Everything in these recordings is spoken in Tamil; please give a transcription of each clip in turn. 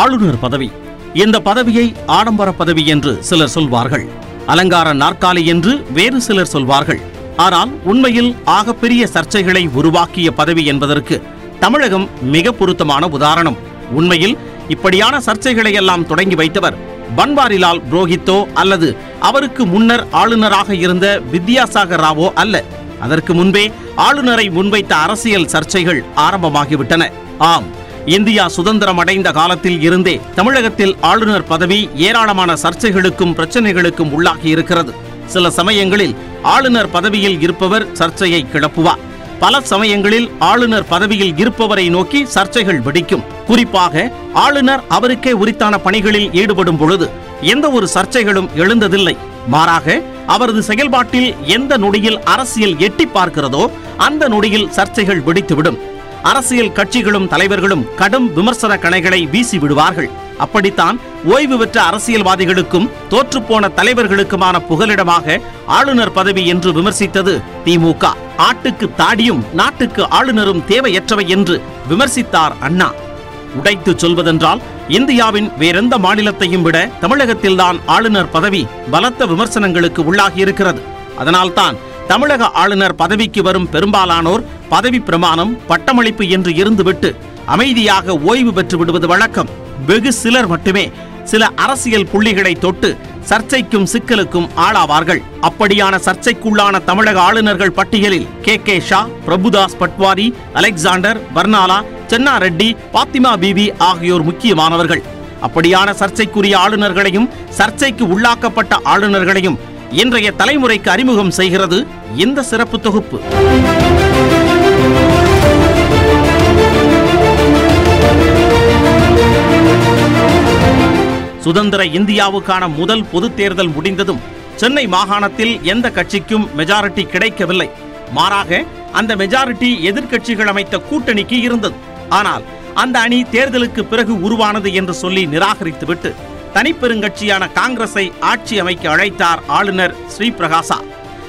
ஆளுநர் பதவி. இந்த பதவியை ஆடம்பர பதவி என்று சிலர் சொல்வார்கள். அலங்கார நாற்காலி என்று வேறு சிலர் சொல்வார்கள். ஆனால் உண்மையில் ஆகப்பெரிய சர்ச்சைகளை உருவாக்கிய பதவி என்பதற்கு தமிழகம் மிக பொருத்தமான உதாரணம். உண்மையில் இப்படியான சர்ச்சைகளை எல்லாம் தொடங்கி வைத்தவர் பன்வாரிலால் புரோஹித்தோ அல்லது அவருக்கு முன்னர் ஆளுநராக இருந்த வித்யாசாகர் ராவோ அல்ல. அதற்கு முன்பே ஆளுநரை முன்வைத்த அரசியல் சர்ச்சைகள் ஆரம்பமாகிவிட்டன. ஆம் இந்தியா சுதந்திரம் அடைந்த காலத்தில் இருந்தே தமிழகத்தில் ஆளுநர் பதவி ஏராளமான சர்ச்சைகளுக்கும் பிரச்சனைகளுக்கும் உள்ளாகி இருக்கிறது சில சமயங்களில் ஆளுநர் பதவியில் இருப்பவர் சர்ச்சையை கிளப்புவார். பல சமயங்களில் ஆளுநர் பதவியில் இருப்பவரை நோக்கி சர்ச்சைகள் வெடிக்கும். குறிப்பாக ஆளுநர் அவருக்கே உரித்தான பணிகளில் ஈடுபடும் பொழுது எந்த ஒரு சர்ச்சைகளும் எழுந்ததில்லை. மாறாக அவரது செயல்பாட்டில் எந்த நொடியில் அரசியல் எட்டி பார்க்கிறதோ அந்த நொடியில் சர்ச்சைகள் வெடித்துவிடும். அரசியல் கட்சிகளும் தலைவர்களும் கடும் விமர்சன கணைகளை வீசி விடுவார்கள் அப்படித்தான் ஓய்வு பெற்ற அரசியல்வாதிகளுக்கும் தோற்றுப்போன தலைவர்களுக்குமான புகலிடமாக ஆளுநர் பதவி என்று விமர்சித்தது திமுக. ஆட்டுக்கு தாடியும் நாட்டுக்கு ஆளுநரும் தேவையற்றவை என்று விமர்சித்தார் அண்ணா. உடைத்து சொல்வதென்றால் இந்தியாவின் வேறெந்த மாநிலத்தையும் விட தமிழகத்தில்தான் ஆளுநர் பதவி பலத்த விமர்சனங்களுக்கு உள்ளாகியிருக்கிறது. அதனால்தான் தமிழக ஆளுநர் பதவிக்கு வரும் பெரும்பாலானோர் பதவி பிரமாணம் பட்டமளிப்பு என்று இருந்துவிட்டு அமைதியாக ஓய்வு பெற்று விடுவது வழக்கம். வெகு சிலர் மட்டுமே சில அரசியல் புள்ளிகளை தொட்டு சர்ச்சைக்கும் சிக்கலுக்கும் ஆளாவார்கள். அப்படியான சர்ச்சைக்குள்ளான தமிழக ஆளுநர்கள் பட்டியலில் K. K. Shah Prabhudas Patwari Alexander Barnala Chenna Reddy Fathima Beevi ஆகியோர் முக்கியமானவர்கள். அப்படியான சர்ச்சைக்குரிய ஆளுநர்களையும் சர்ச்சைக்கு உள்ளாக்கப்பட்ட ஆளுநர்களையும் இன்றைய தலைமுறைக்கு அறிமுகம் செய்கிறது இந்த சிறப்பு தொகுப்பு. சுதந்திர இந்தியாவுக்கான முதல் பொதுத் தேர்தல் முடிந்ததும் சென்னை மாகாணத்தில் எந்த கட்சிக்கும் மெஜாரிட்டி கிடைக்கவில்லை. மாறாக அந்த மெஜாரிட்டி எதிர்க்கட்சிகள் அமைத்த கூட்டணிக்கு இருந்தது. ஆனால் அந்த அணி தேர்தலுக்கு பிறகு உருவானது என்று சொல்லி நிராகரித்துவிட்டு தனிப்பெருங்கட்சியான காங்கிரஸை ஆட்சி அமைக்க அழைத்தார் ஆளுநர் ஸ்ரீபிரகாசா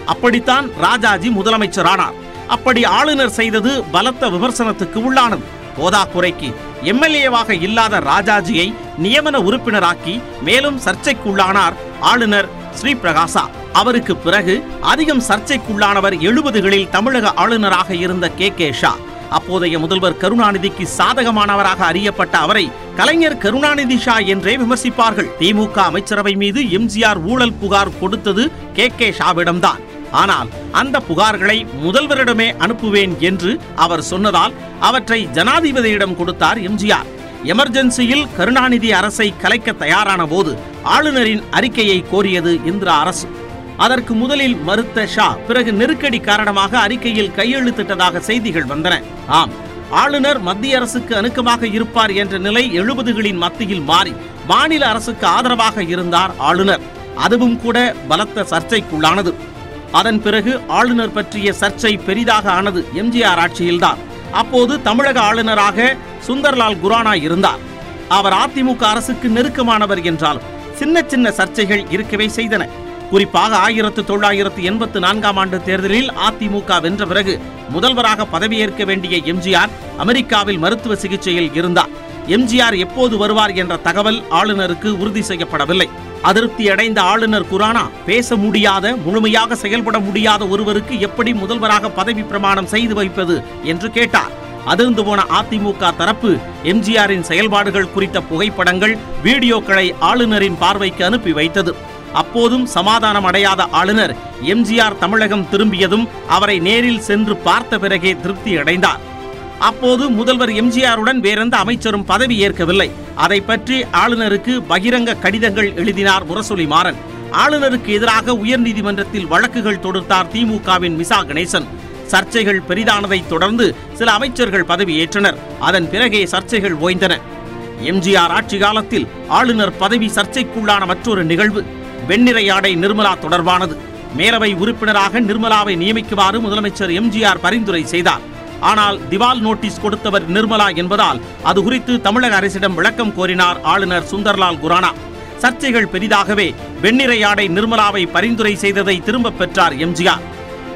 அப்படித்தான் ராஜாஜி முதலமைச்சரானார். அப்படி ஆளுநர் செய்தது பலத்த விமர்சனத்துக்கு உள்ளானது. போதாக்குறைக்கு எம்எல்ஏவாக இல்லாத ராஜாஜியை நியமன உறுப்பினராக்கி மேலும் சர்ச்சைக்குள்ளானார் ஆளுநர் ஸ்ரீபிரகாசா. அவருக்கு பிறகு அதிகம் சர்ச்சைக்குள்ளானவர் எழுபதுகளில் தமிழக ஆளுநராக இருந்த கே. கே. ஷா. அப்போதைய முதல்வர் கருணாநிதிக்கு சாதகமானவராக அறியப்பட்ட அவரை கலைஞர் கருணாநிதி ஷா என்றே விமர்சிப்பார்கள். திமுக அமைச்சரவை மீது எம்ஜிஆர் ஊழல் புகார் கொடுத்தது கே. கே. ஷாவிடம்தான். ஆனால் அந்த புகார்களை முதல்வரிடமே அனுப்புவேன் என்று அவர் சொன்னதால் அவற்றை ஜனாதிபதியிடம் கொடுத்தார் எம்ஜிஆர். எமர்ஜென்சியில் கருணாநிதி அரசை கலைக்க தயாரான போது ஆளுநரின் அறிக்கையை கோரியது இந்திரா அரசு. அதற்கு முதலில் மறுத்த ஷா பிறகு நெருக்கடி காரணமாக அறிக்கையில் கையெழுத்திட்டதாக செய்திகள் வந்தன. ஆம் ஆளுநர் மத்திய அரசுக்கு அணுக்கமாக இருப்பார் என்ற நிலை எழுபதுகளின் மத்தியில் மாறி மாநில அரசுக்கு ஆதரவாக இருந்தார் ஆளுநர். அதுவும் கூட பலத்த சர்ச்சைக்குள்ளானது. அதன் பிறகு ஆளுநர் பற்றிய சர்ச்சை பெரிதாக ஆனது எம்ஜிஆர் ஆட்சியில்தான். அப்போது தமிழக ஆளுநராக சுந்தர்லால் குரானா இருந்தார். அவர் அதிமுக அரசுக்கு நெருக்கமானவர் என்றாலும் சின்ன சின்ன சர்ச்சைகள் இருக்கவே செய்தன. குறிப்பாக ஆயிரத்து தொள்ளாயிரத்து எண்பத்து நான்காம் ஆண்டு தேர்தலில் அதிமுக வென்ற பிறகு முதல்வராக பதவியேற்க வேண்டிய எம்ஜிஆர் அமெரிக்காவில் மருத்துவ சிகிச்சையில் இருந்தார். எம்ஜிஆர் எப்போது வருவார் என்ற தகவல் ஆளுநருக்கு உறுதி செய்யப்படவில்லை. அதிருப்தி அடைந்த ஆளுநர் குரானா பேச முடியாத முழுமையாக செயல்பட முடியாத ஒருவருக்கு எப்படி முதல்வராக பதவி பிரமாணம் செய்து வைப்பது? என்று கேட்டார். அதிர்ந்து போன அதிமுக தரப்பு எம்ஜிஆரின் செயல்பாடுகள் குறித்த புகைப்படங்கள் வீடியோக்களை ஆளுநரின் பார்வைக்கு அனுப்பி வைத்தது. அப்போதும் சமாதானம் அடையாத ஆளுநர் எம்ஜிஆர் தமிழகம் திரும்பியதும் அவரை நேரில் சென்று பார்த்த பிறகே திருப்தி அடைந்தார். அப்போது முதல்வர் எம்ஜிஆருடன் வேறெந்த அமைச்சரும் பதவி ஏற்கவில்லை. அதை பற்றி ஆளுநருக்கு பகிரங்க கடிதங்கள் எழுதினார் முரசொலி மாறன் ஆளுநருக்கு எதிராக உயர்நீதிமன்றத்தில் வழக்குகள் தொடுத்தார் திமுகவின் மிசா கணேசன். சர்ச்சைகள் பெரிதானதைத் தொடர்ந்து சில அமைச்சர்கள் பதவியேற்றனர் அதன் பிறகே சர்ச்சைகள் ஓய்ந்தன. எம்ஜிஆர் ஆட்சி காலத்தில் ஆளுநர் பதவி சர்ச்சைக்குள்ளான மற்றொரு நிகழ்வு வெண்ணிறையாடை நிர்மலா தொடர்பானது. மேலவை உறுப்பினராக நிர்மலாவை நியமிக்குமாறு முதலமைச்சர் எம்ஜிஆர் பரிந்துரை செய்தார். ஆனால் திவால் நோட்டீஸ் கொடுத்தவர் நிர்மலா என்பதால் அது குறித்து தமிழக அரசிடம் விளக்கம் கோரினார் ஆளுநர் சுந்தர்லால் குரானா. சர்ச்சைகள் பெரிதாகவே வெண்ணிறை ஆடை நிர்மலாவை பரிந்துரை செய்ததை திரும்பப் பெற்றார் எம்ஜிஆர்.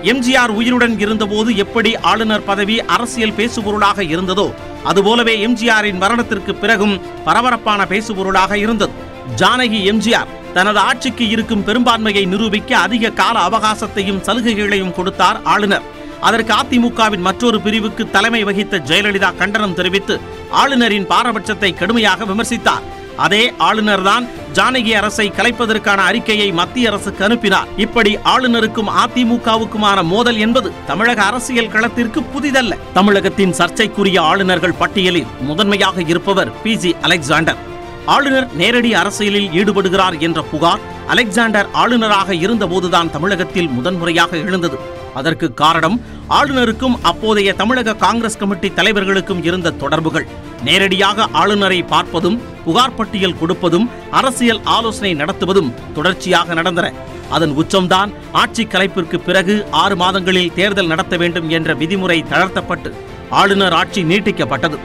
எம்ஜிஆர் உயிருடன் இருந்தபோது எப்படி ஆளுநர் பதவி அரசியல் பேசுபொருளாக இருந்ததோ அதுபோலவே எம்ஜிஆரின் மரணத்திற்கு பிறகும் பரபரப்பான பேசுபொருளாக இருந்தது. ஜானகி எம்ஜிஆர் தனது ஆட்சிக்கு இருக்கும் பெரும்பான்மையை நிரூபிக்க அதிக கால அவகாசத்தையும் சலுகைகளையும் கொடுத்தார் ஆளுநர். அதற்கு அதிமுகவின் மற்றொரு பிரிவுக்கு தலைமை வகித்த ஜெயலலிதா கண்டனம் தெரிவித்து ஆளுநரின் பாரபட்சத்தை கடுமையாக விமர்சித்தார். அதே ஆளுநர்தான் ஜானகி அரசை கலைப்பதற்கான அறிக்கையை மத்திய அரசுக்கு அனுப்பினார். இப்படி ஆளுநருக்கும் அதிமுகவுக்குமான மோதல் என்பது தமிழக அரசியல் களத்திற்கு புதிதல்ல. தமிழகத்தின் சர்ச்சைக்குரிய ஆளுநர்கள் பட்டியலில் முதன்மையாக இருப்பவர் பி ஜி அலெக்சாண்டர். ஆளுநர் நேரடி அரசியலில் ஈடுபடுகிறார் என்ற புகார் அலெக்சாண்டர் ஆளுநராக இருந்தபோதுதான் தமிழகத்தில் முதன்முறையாக எழுந்தது. அதற்கு காரணம் ஆளுநருக்கும் அப்போதைய தமிழக காங்கிரஸ் கமிட்டி தலைவர்களுக்கும் இருந்த தொடர்புகள். நேரடியாக ஆளுநரை பார்ப்பதும் புகார் பட்டியல் கொடுப்பதும் அரசியல் ஆலோசனை நடத்துவதும் தொடர்ச்சியாக நடந்தன. அதன் உச்சம்தான் ஆட்சி கலைப்பிற்கு பிறகு ஆறு மாதங்களில் தேர்தல் நடத்த வேண்டும் என்ற விதிமுறை தளர்த்தப்பட்டு ஆளுநர் ஆட்சி நீட்டிக்கப்பட்டது.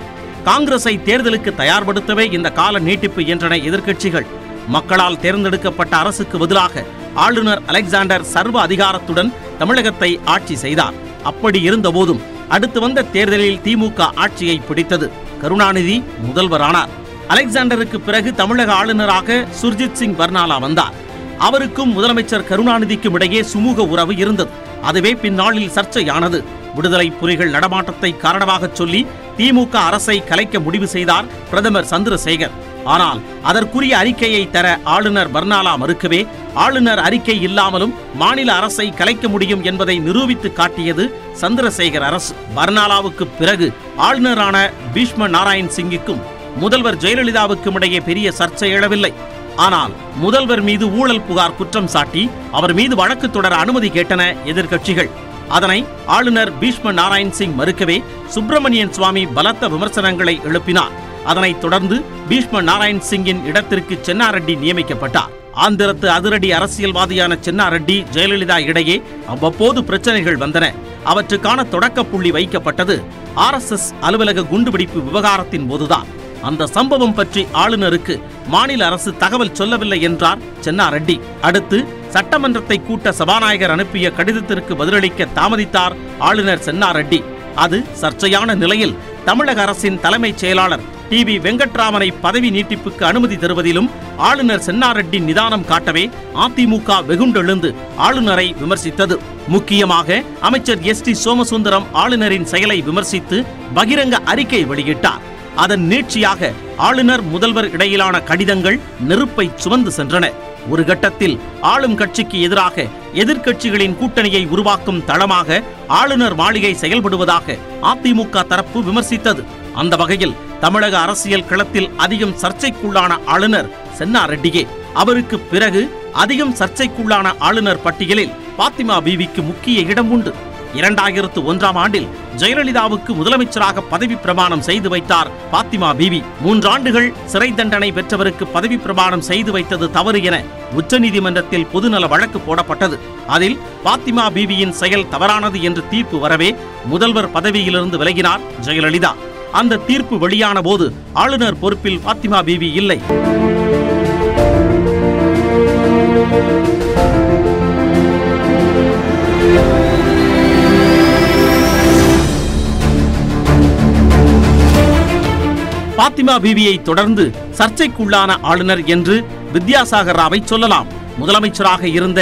காங்கிரஸை தேர்தலுக்கு தயார்படுத்தவே இந்த கால நீட்டிப்பு என்றன எதிர்க்கட்சிகள். மக்களால் தேர்ந்தெடுக்கப்பட்ட அரசுக்கு பதிலாக ஆளுநர் அலெக்சாண்டர் சர்வ அதிகாரத்துடன் தமிழகத்தை ஆட்சி செய்தார். அப்படி இருந்தபோதும் அடுத்து வந்த தேர்தலில் திமுக ஆட்சியை பிடித்தது. கருணாநிதி முதல்வரானார். அலெக்சாண்டருக்கு பிறகு தமிழக ஆளுநராக சுர்ஜித் சிங் பர்னாலா வந்தார். அவருக்கும் முதலமைச்சர் கருணாநிதிக்கும் இடையே சுமூக உறவு இருந்தது. அதுவே பின்னாளில் சர்ச்சையானது. விடுதலை புலிகள் நடமாட்டத்தை காரணமாகச் சொல்லி திமுக அரசை கலைக்க முடிவு செய்தார் பிரதமர் சந்திரசேகர். ஆனால் அதற்குரிய அறிக்கையை தர ஆளுநர் பர்னாலா மறுக்கவே ஆளுநர் அறிக்கை இல்லாமலும் மாநில அரசை கலைக்க முடியும் என்பதை நிரூபித்து காட்டியது சந்திரசேகர் அரசு. பர்னாலாவுக்கு பிறகு ஆளுநரான பீஷ்ம நாராயண் சிங்குக்கும் முதல்வர் ஜெயலலிதாவுக்கும் இடையே பெரிய சர்ச்சை எழவில்லை. ஆனால் முதல்வர் மீது ஊழல் புகார் குற்றம் சாட்டி அவர் மீது வழக்கு தொடர அனுமதி கேட்டன எதிர்க்கட்சிகள். அதனை ஆளுநர் பீஷ்ம நாராயண் சிங் மறுக்கவே சுப்பிரமணியன் சுவாமி பலத்த விமர்சனங்களை எழுப்பினார். அதனைத் தொடர்ந்து பீஷ்ம நாராயண் சிங்கின் இடத்திற்கு சென்னாரெட்டி நியமிக்கப்பட்டார். ஆந்திரத்து அதிரடி அரசியல்வாதியான சென்னாரெட்டி ஜெயலலிதா இடையே அவ்வப்போது பிரச்சனைகள் வந்தன. அவற்றுக்கான தொடக்க புள்ளி வைக்கப்பட்டது ஆர்எஸ்எஸ் அலுவலக குண்டுபிடிப்பு விவகாரத்தின் போதுதான். அந்த சம்பவம் பற்றி ஆளுநருக்கு மாநில அரசு தகவல் சொல்லவில்லை என்றார் சென்னாரெட்டி. அடுத்து சட்டமன்றத்தை கூட்ட சபாநாயகர் அனுப்பிய கடிதத்திற்கு பதிலளிக்க தாமதித்தார் ஆளுநர் சென்னாரெட்டி. அது சர்ச்சையான நிலையில் தமிழக அரசின் தலைமைச் செயலாளர் டி வி. வெங்கட்ராமனை பதவி நீட்டிப்புக்கு அனுமதி தருவதிலும் ஆளுநர் சென்னாரெட்டி நிதானம் காட்டவே அதிமுக வெகுண்டெழுந்து ஆளுநரை விமர்சித்தது. முக்கியமாக அமைச்சர் எஸ். டி. சோமசுந்தரம் ஆளுநரின் செயலை விமர்சித்து பகிரங்க அறிக்கை வெளியிட்டார். அதன் நீட்சியாக ஆளுநர் முதல்வர் இடையிலான கடிதங்கள் நெருப்பை சுமந்து சென்றன. ஒரு கட்டத்தில் ஆளும் கட்சிக்கு எதிராக எதிர்க்கட்சிகளின் கூட்டணியை உருவாக்கும் தளமாக ஆளுநர் மாளிகை செயல்படுவதாக அதிமுக தரப்பு விமர்சித்தது. அந்த வகையில் தமிழக அரசியல் களத்தில் அதிகம் சர்ச்சைக்குள்ளான ஆளுநர் சென்னா ரெட்டியே அவருக்கு பிறகு அதிகம் சர்ச்சைக்குள்ளான ஆளுநர் பட்டியலில் பாத்திமா பீவிக்கு முக்கிய இடம் உண்டு. இரண்டாயிரத்து ஒன்றாம் ஆண்டில் ஜெயலலிதாவுக்கு முதலமைச்சராக பதவி பிரமாணம் செய்து வைத்தார் பாத்திமா பீவி. மூன்றாண்டுகள் சிறை தண்டனை பெற்றவருக்கு பதவி பிரமாணம் செய்து வைத்தது தவறு என உச்சநீதிமன்றத்தில் பொதுநல வழக்கு போடப்பட்டது. அதில் பாத்திமா பீவியின் செயல் தவறானது என்று தீர்ப்பு வரவே முதல்வர் பதவியிலிருந்து விலகினார் ஜெயலலிதா. அந்த தீர்ப்பு வெளியான போது ஆளுநர் பொறுப்பில் பாத்திமா பீவி இல்லை. பாத்திமா பீவியை தொடர்ந்து சர்ச்சைக்குள்ளான ஆளுநர் என்று வித்யாசாகர் ராவை சொல்லலாம். முதலமைச்சராக இருந்த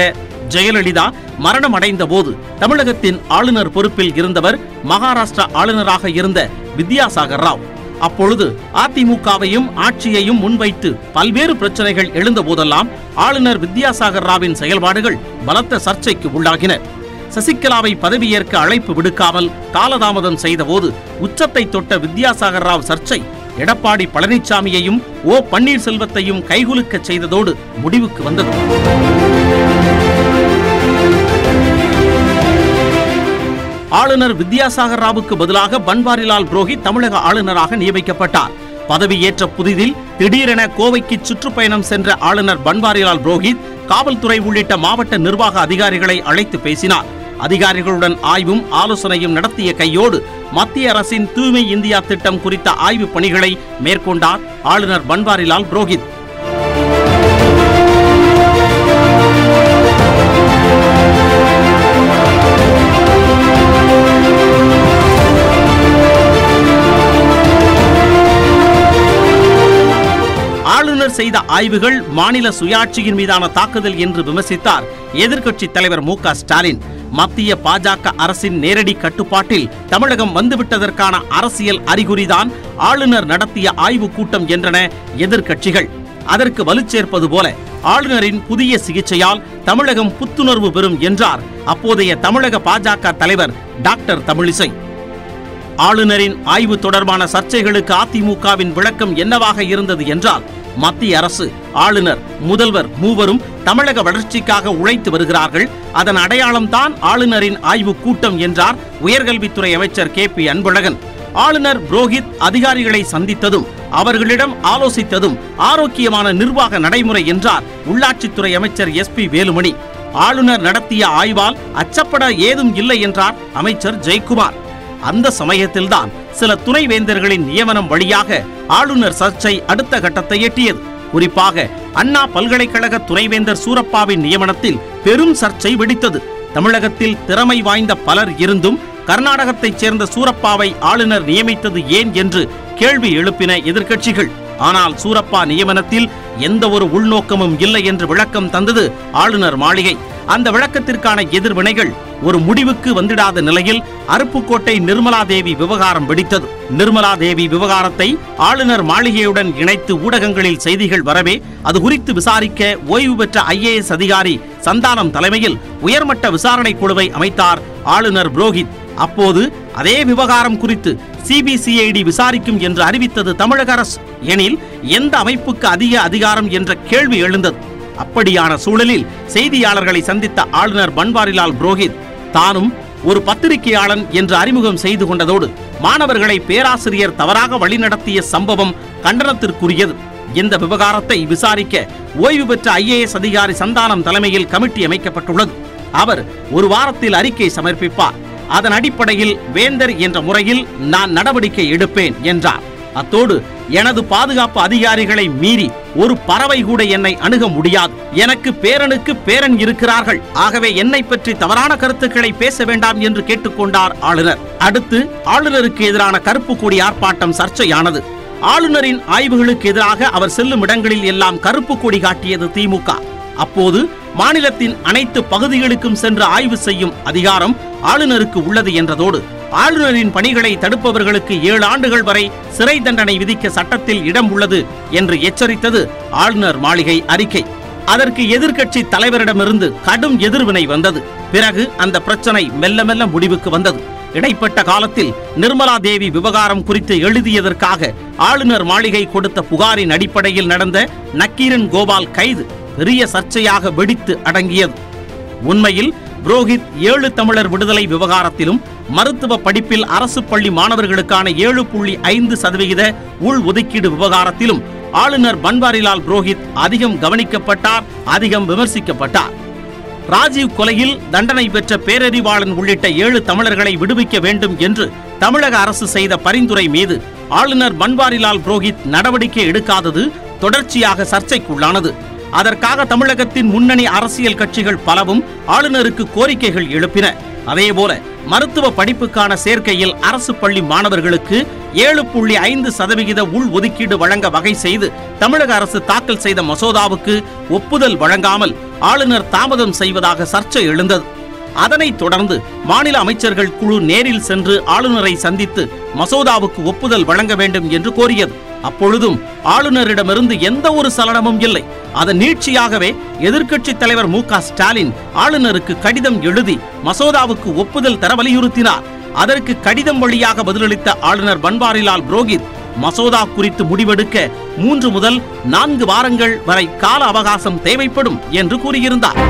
ஜெயலலிதா மரணம் அடைந்த போது தமிழகத்தின் ஆளுநர் பொறுப்பில் இருந்தவர் மகாராஷ்டிரா ஆளுநராக இருந்த வித்யாசாகர் ராவ். அப்பொழுது அதிமுகவையும் ஆட்சியையும் முன்வைத்து பல்வேறு பிரச்சனைகள் எழுந்த போதெல்லாம் ஆளுநர் வித்யாசாகர் ராவின் செயல்பாடுகள் பலத்த சர்ச்சைக்கு உள்ளாகின. சசிகலாவை பதவியேற்க அழைப்பு விடுக்காமல் காலதாமதம் செய்தபோது உச்சத்தை தொட்ட வித்யாசாகர் ராவ் சர்ச்சை எடப்பாடி பழனிசாமியையும் ஓ பன்னீர்செல்வத்தையும் கைகுலுக்க செய்ததோடு முடிவுக்கு வந்தது. ஆளுநர் வித்யாசாகர் ராவுக்கு பதிலாக பன்வாரிலால் புரோஹித் தமிழக ஆளுநராக நியமிக்கப்பட்டார். பதவியேற்ற புதிதில் திடீரென கோவைக்கு சுற்றுப்பயணம் சென்ற ஆளுநர் பன்வாரிலால் புரோஹித் காவல்துறை உள்ளிட்ட மாவட்ட நிர்வாக அதிகாரிகளை அழைத்து பேசினார். அதிகாரிகளுடன் ஆய்வும் ஆலோசனையும் நடத்திய கையோடு மத்திய அரசின் தூய்மை இந்தியா திட்டம் குறித்த ஆய்வுப் பணிகளை மேற்கொண்டார் ஆளுநர் பன்வாரிலால் புரோஹித். ஆளுநர் செய்த ஆய்வுகள் மாநில சுயாட்சியின் மீதான தாக்குதல் என்று விமர்சித்தார் எதிர்க்கட்சித் தலைவர் மு ஸ்டாலின். மத்திய பாஜக அரசின் நேரடி கட்டுப்பாட்டில் தமிழகம் வந்துவிட்டதற்கான அரசியல் அறிகுறிதான் ஆளுநர் நடத்திய ஆய்வுக் கூட்டம் என்றன எதிர்க்கட்சிகள். அதற்கு வலுச்சேர்ப்பது போல ஆளுநரின் புதிய சிகிச்சையால் தமிழகம் புத்துணர்வு பெறும் என்றார் அப்போதைய தமிழக பாஜக தலைவர் டாக்டர் தமிழிசை. ஆளுநரின் ஆய்வு தொடர்பான சர்ச்சைகளுக்கு அதிமுகவின் விளக்கம் என்னவாக இருந்தது என்றால் மத்திய அரசு ஆளுநர் முதல்வர் மூவரும் தமிழக வளர்ச்சிக்காக உழைத்து வருகிறார்கள். அதன் அடையாளம்தான் ஆளுநரின் ஆய்வு கூட்டம் என்றார் உயர்கல்வித்துறை அமைச்சர் கே பி அன்பழகன். ஆளுநர் புரோஹித் அதிகாரிகளை சந்தித்ததும் அவர்களிடம் ஆலோசித்ததும் ஆரோக்கியமான நிர்வாக நடைமுறை என்றார் உள்ளாட்சித்துறை அமைச்சர் எஸ் பி வேலுமணி. ஆளுநர் நடத்திய ஆய்வால் அச்சப்பட ஏதும் இல்லை என்றார் அமைச்சர் ஜெயக்குமார். அந்த சமயத்தில்தான் சில துணைவேந்தர்களின் நியமனம் வழியாக ஆளுநர் சர்ச்சை அடுத்த கட்டத்தை எட்டியது. குறிப்பாக அண்ணா பல்கலைக்கழக துணைவேந்தர் சூரப்பாவின் நியமனத்தில் பெரும் சர்ச்சை வெடித்தது. தமிழகத்தில் திறமை வாய்ந்த பலர் இருந்தும் கர்நாடகத்தைச் சேர்ந்த சூரப்பாவை ஆளுநர் நியமித்தது ஏன் என்று கேள்வி எழுப்பின எதிர்க்கட்சிகள். ஆனால் சூரப்பா நியமனத்தில் எந்த ஒரு உள்நோக்கமும் இல்லை என்று விளக்கம் தந்தது ஆளுநர் மாளிகை. அந்த விளக்கத்திற்கான எதிர்வினைகள் ஒரு முடிவுக்கு வந்திடாத நிலையில் அருப்புக்கோட்டை நிர்மலா தேவி விவகாரம் வெடித்தது. நிர்மலா தேவி விவகாரத்தை ஆளுநர் மாளிகையுடன் இணைத்து ஊடகங்களில் செய்திகள் வரவே அது குறித்து விசாரிக்க ஓய்வு பெற்ற ஐஏஎஸ் அதிகாரி சந்தானம் தலைமையில் உயர்மட்ட விசாரணை குழுவை அமைத்தார் ஆளுநர் புரோஹித். அப்போது அதே விவகாரம் குறித்து சிபிசிஐடி விசாரிக்கும் என்று அறிவித்தது தமிழக அரசு. எனில் எந்த அமைப்புக்கு அதிக அதிகாரம் என்ற கேள்வி எழுந்தது? அப்படியான சூழலில் செய்தியாளர்களை சந்தித்த ஆளுநர் பன்வாரிலால் புரோஹித் தானும் ஒரு பத்திரிகையாளன் என்று அறிமுகம் செய்து கொண்டதோடு மாணவர்களை பேராசிரியர் தவறாக வழிநடத்திய சம்பவம் கண்டனத்திற்குரியது. இந்த விவகாரத்தை விசாரிக்க ஓய்வு பெற்ற ஐஏஎஸ் அதிகாரி சந்தானம் தலைமையில் கமிட்டி அமைக்கப்பட்டுள்ளது. அவர் ஒரு வாரத்தில் அறிக்கை சமர்ப்பிப்பார். அதன் அடிப்படையில் வேந்தர் என்ற முறையில் நான் நடவடிக்கை எடுப்பேன் என்றார். அத்தோடு எனது பாதுகாப்பு அதிகாரிகளை மீறி ஒரு பறவை கூட என்னை அணுக முடியாது. எனக்கு பேரனுக்கு பேரன் இருக்கிறார்கள். ஆகவே என்னை பற்றி தவறான கருத்துக்களை பேச வேண்டாம் என்று கேட்டுக்கொண்டார் ஆளுநர். அடுத்து ஆளுநருக்கு எதிரான கருப்பு கொடி ஆர்ப்பாட்டம் சர்ச்சையானது. ஆளுநரின் ஆய்வுகளுக்கு எதிராக அவர் செல்லும் இடங்களில் எல்லாம் கருப்பு கொடி காட்டியது திமுக. அப்போது மாநிலத்தின் அனைத்து பகுதிகளுக்கும் சென்று ஆய்வு செய்யும் அதிகாரம் ஆளுநருக்கு உள்ளது என்றதோடு ஆளுநரின் பணிகளை தடுப்பவர்களுக்கு ஏழு ஆண்டுகள் வரை சிறை தண்டனை விதிக்க சட்டத்தில் இடம் உள்ளது என்று எச்சரித்தது ஆளுநர் மாளிகை அறிக்கை. அதற்கு எதிர்க்கட்சி தலைவரிடமிருந்து கடும் எதிர்வினை வந்தது. பிறகு அந்த பிரச்சனை மெல்ல மெல்ல முடிவுக்கு வந்தது. இடைப்பட்ட காலத்தில் நிர்மலா தேவி விவகாரம் குறித்து எழுதியதற்காக ஆளுநர் மாளிகை கொடுத்த புகாரின் அடிப்படையில் நடந்த நக்கீரன் கோபால் கைது பெரிய சர்ச்சையாக வெடித்து அடங்கியது. உண்மையில் புரோஹித் ஏழு தமிழர் விடுதலை விவகாரத்திலும் மருத்துவ படிப்பில் அரசு பள்ளி மாணவர்களுக்கான ஏழு புள்ளி ஐந்து சதவிகித உள் ஒதுக்கீடு விவகாரத்திலும் ஆளுநர் பன்வாரிலால் புரோஹித் அதிகம் கவனிக்கப்பட்டார் அதிகம் விமர்சிக்கப்பட்டார். ராஜீவ் கொலையில் தண்டனை பெற்ற பேரறிவாளன் உள்ளிட்ட ஏழு தமிழர்களை விடுவிக்க வேண்டும் என்று தமிழக அரசு செய்த பரிந்துரை மீது ஆளுநர் பன்வாரிலால் புரோஹித் நடவடிக்கை எடுக்காதது தொடர்ச்சியாக சர்ச்சைக்குள்ளானது. அதற்காக தமிழகத்தின் முன்னணி அரசியல் கட்சிகள் பலவும் ஆளுநருக்கு கோரிக்கைகள் எழுப்பின. அதேபோல மருத்துவ படிப்புக்கான சேர்க்கையில் அரசு பள்ளி மாணவர்களுக்கு ஏழு புள்ளி ஐந்து சதவிகித உள் ஒதுக்கீடு வழங்க வகை செய்து தமிழக அரசு தாக்கல் செய்த மசோதாவுக்கு ஒப்புதல் வழங்காமல் ஆளுநர் தாமதம் செய்வதாக சர்ச்சை எழுந்தது. அதனைத் தொடர்ந்து மாநில அமைச்சர்கள் குழு நேரில் சென்று ஆளுநரை சந்தித்து மசோதாவுக்கு ஒப்புதல் வழங்க வேண்டும் என்று கோரியது. அப்பொழுதும் ஆளுநரிடமிருந்து எந்த ஒரு சலனமும் இல்லை. அதன் நீட்சியாகவே எதிர்க்கட்சித் தலைவர் மு க ஸ்டாலின் ஆளுநருக்கு கடிதம் எழுதி மசோதாவுக்கு ஒப்புதல் தர வலியுறுத்தினார். அதற்கு கடிதம் வழியாக பதிலளித்த ஆளுநர் பன்வாரிலால் புரோஹித் மசோதா குறித்து முடிவெடுக்க மூன்று முதல் நான்கு வாரங்கள் வரை கால அவகாசம் தேவைப்படும் என்று கூறியிருந்தார்.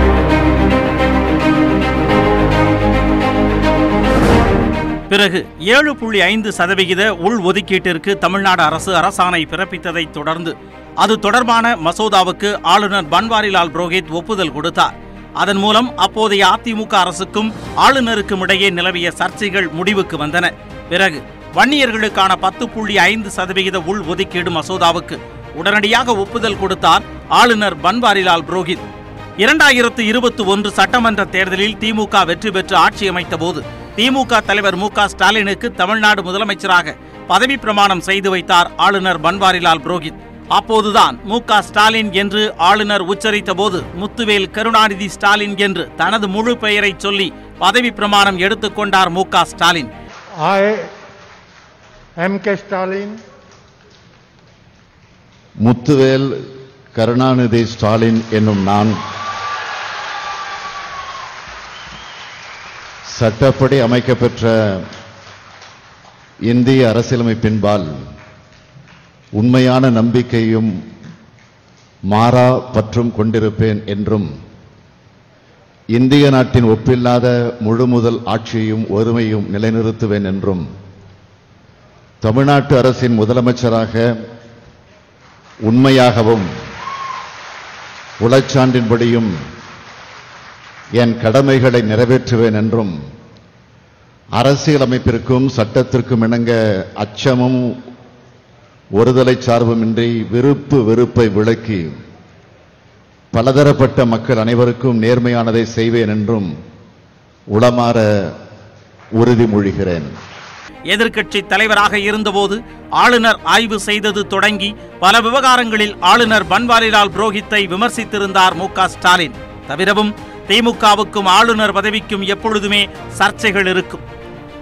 பிறகு ஏழு புள்ளி ஐந்து சதவிகித உள் ஒதுக்கீட்டிற்கு தமிழ்நாடு அரசு அரசாணை பிறப்பித்ததைத் தொடர்ந்து அது தொடர்பான மசோதாவுக்கு ஆளுநர் பன்வாரிலால் புரோஹித் ஒப்புதல் கொடுத்தார். அதன் மூலம் அப்போதைய அதிமுக அரசுக்கும் ஆளுநருக்கும் இடையே நிலவிய சர்ச்சைகள் முடிவுக்கு வந்தன. பிறகு வன்னியர்களுக்கான பத்து புள்ளி ஐந்து சதவிகித உள் ஒதுக்கீடு மசோதாவுக்கு உடனடியாக ஒப்புதல் கொடுத்தார் ஆளுநர் பன்வாரிலால் புரோஹித். இரண்டாயிரத்து இருபத்தி ஒன்று சட்டமன்ற தேர்தலில் திமுக வெற்றி பெற்று ஆட்சி அமைத்த போது திமுக தலைவர் மு க ஸ்டாலினுக்கு தமிழ்நாடு முதலமைச்சராக பதவி பிரமாணம் செய்து வைத்தார் ஆளுநர் பன்வாரிலால் புரோஹித் அப்போதுதான் மு க ஸ்டாலின் என்று ஆளுநர் உச்சரித்த போது முத்துவேல் கருணாநிதி ஸ்டாலின் என்று தனது முழு பெயரை சொல்லி பதவி பிரமாணம் எடுத்துக்கொண்டார் மு க ஸ்டாலின். Stalin, முத்துவேல் கருணாநிதி ஸ்டாலின் என்னும் நான் சட்டப்படி அமைக்கப்பெற்ற இந்திய அரசியலமைப்பின்பால் உண்மையான நம்பிக்கையும் மாறா பற்றும் கொண்டிருப்பேன் என்றும் இந்திய நாட்டின் ஒப்பில்லாத முழுமுதல் ஆட்சியையும் ஒருமையும் நிலைநிறுத்துவேன் என்றும் தமிழ்நாட்டு அரசின் முதலமைச்சராக உண்மையாகவும் உளச்சான்றின்படியும் என் கடமைகளை நிறைவேற்றுவேன் என்றும் அரசியலமைப்பிற்கும் சட்டத்திற்கும் இணங்க அச்சமும் ஒருதலை சார்புமின்றி விருப்பு வெறுப்பை விளக்கி பலதரப்பட்ட மக்கள் அனைவருக்கும் நேர்மையானதை செய்வேன் என்றும் உளமாற உறுதிமொழிகிறேன் எதிர்க்கட்சி தலைவராக இருந்தபோது ஆளுநர் ஆய்வு செய்தது தொடங்கி பல விவகாரங்களில் ஆளுநர் பன்வாரிலால் புரோஹித்தை விமர்சித்திருந்தார் மு க ஸ்டாலின். தவிரவும் திமுகவுக்கும் ஆளுநர் பதவிக்கும் எப்பொழுதுமே சர்ச்சைகள் இருக்கும்.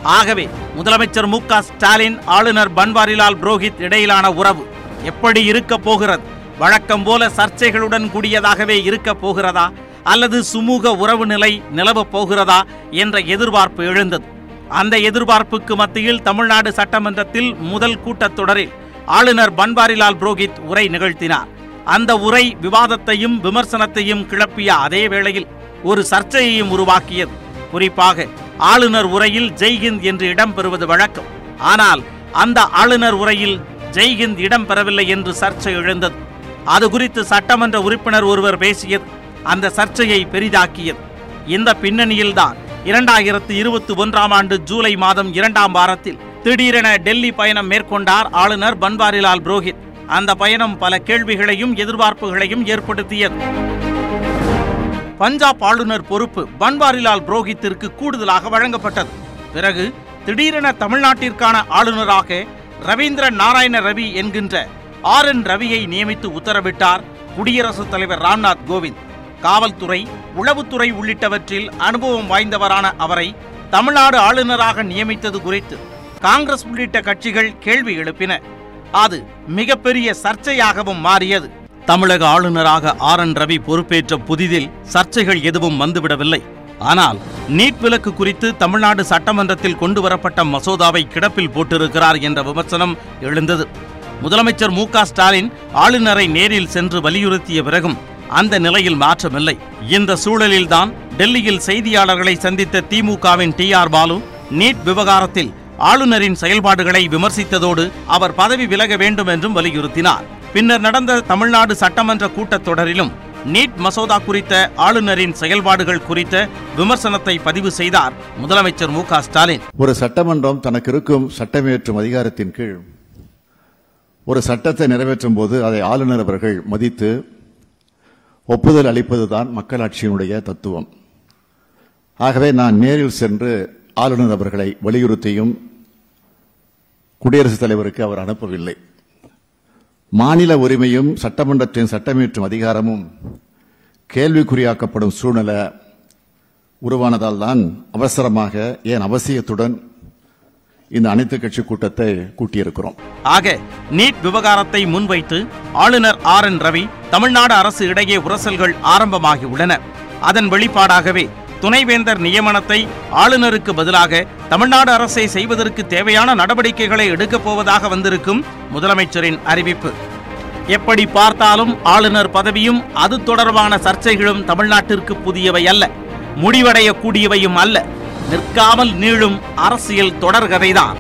ஆகவே முதலமைச்சர் மு ஸ்டாலின் ஆளுநர் பன்வாரிலால் புரோஹித் இடையிலான உறவு எப்படி இருக்கப் போகிறது? வழக்கம் போல சர்ச்சைகளுடன் கூடியதாகவே இருக்கப் போகிறதா? அல்லது சுமூக உறவு நிலை நிலவப் போகிறதா? என்ற எதிர்பார்ப்பு எழுந்தது. அந்த எதிர்பார்ப்புக்கு மத்தியில் தமிழ்நாடு சட்டமன்றத்தில் முதல் கூட்டத்தொடரில் ஆளுநர் பன்வாரிலால் புரோஹித் உரை நிகழ்த்தினார். அந்த உரை விவாதத்தையும் விமர்சனத்தையும் கிளப்பிய அதே வேளையில் ஒரு சர்ச்சையையும் உருவாக்கியது. குறிப்பாக ஆளுநர் உரையில் ஜெய்ஹிந்த் என்று இடம்பெறுவது வழக்கம். ஆனால் அந்த ஆளுநர் உரையில் ஜெய்ஹிந்த் இடம்பெறவில்லை என்று சர்ச்சை எழுந்தது. அது குறித்து சட்டமன்ற உறுப்பினர் ஒருவர் பேசியது அந்த சர்ச்சையை பெரிதாக்கியது. இந்த பின்னணியில்தான் இரண்டாயிரத்து இருபத்தி ஒன்றாம் ஆண்டு ஜூலை மாதம் இரண்டாம் வாரத்தில் திடீரென டெல்லி பயணம் மேற்கொண்டார் ஆளுநர் பன்வாரிலால் புரோஹித். அந்த பயணம் பல கேள்விகளையும் எதிர்பார்ப்புகளையும் ஏற்படுத்தியது. பஞ்சாப் ஆளுநர் பொறுப்பு பன்வாரிலால் புரோஹித்திற்கு கூடுதலாக வழங்கப்பட்டது. பிறகு திடீரென தமிழ்நாட்டிற்கான ஆளுநராக ரவீந்திர நாராயண ரவி என்கின்ற ஆர் என் ரவியை நியமித்து உத்தரவிட்டார் குடியரசுத் தலைவர் ராம்நாத் கோவிந்த். காவல்துறை உளவுத்துறை உள்ளிட்டவற்றில் அனுபவம் வாய்ந்தவரான அவரை தமிழ்நாடு ஆளுநராக நியமித்தது குறித்து காங்கிரஸ் உள்ளிட்ட கட்சிகள் கேள்வி எழுப்பின. அது மிகப்பெரிய சர்ச்சையாகவும் மாறியது. தமிழக ஆளுநராக ஆர் என் ரவி பொறுப்பேற்ற புதிதில் சர்ச்சைகள் எதுவும் வந்துவிடவில்லை. ஆனால் நீட் விலக்கு குறித்து தமிழ்நாடு சட்டமன்றத்தில் கொண்டு வரப்பட்ட மசோதாவை கிடப்பில் போட்டிருக்கிறார் என்ற விமர்சனம் எழுந்தது. முதலமைச்சர் மு க ஸ்டாலின் ஆளுநரை நேரில் சென்று வலியுறுத்திய பிறகும் அந்த நிலையில் மாற்றமில்லை. இந்த சூழலில்தான் டெல்லியில் செய்தியாளர்களை சந்தித்த திமுகவின் டி ஆர் பாலு நீட் விவகாரத்தில் ஆளுநரின் செயல்பாடுகளை விமர்சித்ததோடு அவர் பதவி விலக வேண்டும் என்றும் வலியுறுத்தினார். பின்னர் நடந்த தமிழ்நாடு சட்டமன்ற கூட்டத்தொடரிலும் நீட் மசோதா குறித்த ஆளுநரின் செயல்பாடுகள் குறித்த விமர்சனத்தை பதிவு செய்தார் முதலமைச்சர் மு ஸ்டாலின். ஒரு சட்டமன்றம் தனக்கு இருக்கும் சட்டமியற்றும் அதிகாரத்தின் கீழ் ஒரு சட்டத்தை நிறைவேற்றும் போது அதை ஆளுநர் அவர்கள் மதித்து ஒப்புதல் அளிப்பதுதான் மக்களாட்சியினுடைய தத்துவம். ஆகவே நான் நேரில் சென்று ஆளுநர் அவர்களை வலியுறுத்தியும் குடியரசுத் தலைவருக்கு அவர் அனுப்பவில்லை. மாநில உரிமையும் சட்டமன்றத்தின் சட்டமியற்றும் அதிகாரமும் கேள்விக்குறியாக்கப்படும் சூழ்நிலை உருவானதால் தான் அவசரமாக ஏன் அவசியத்துடன் இந்த அனைத்து கட்சி கூட்டத்தை கூட்டியிருக்கிறோம். ஆக நீட் விவகாரத்தை முன்வைத்து ஆளுநர் ஆர் என் ரவி தமிழ்நாடு அரசு இடையே உரசல்கள் ஆரம்பமாகி உள்ளன அதன் வெளிப்பாடாகவே துணைவேந்தர் நியமனத்தை ஆளுநருக்கு பதிலாக தமிழ்நாடு அரசை செய்வதற்கு தேவையான நடவடிக்கைகளை எடுக்கப் போவதாக வந்திருக்கும் முதலமைச்சரின் அறிவிப்பு. எப்படி பார்த்தாலும் ஆளுநர் பதவியும் அது தொடர்பான சர்ச்சைகளும் தமிழ்நாட்டிற்கு புதியவை அல்ல முடிவடையக்கூடியவையும் அல்ல. நிற்காமல் நீளும் அரசியல் தொடர்கதைதான்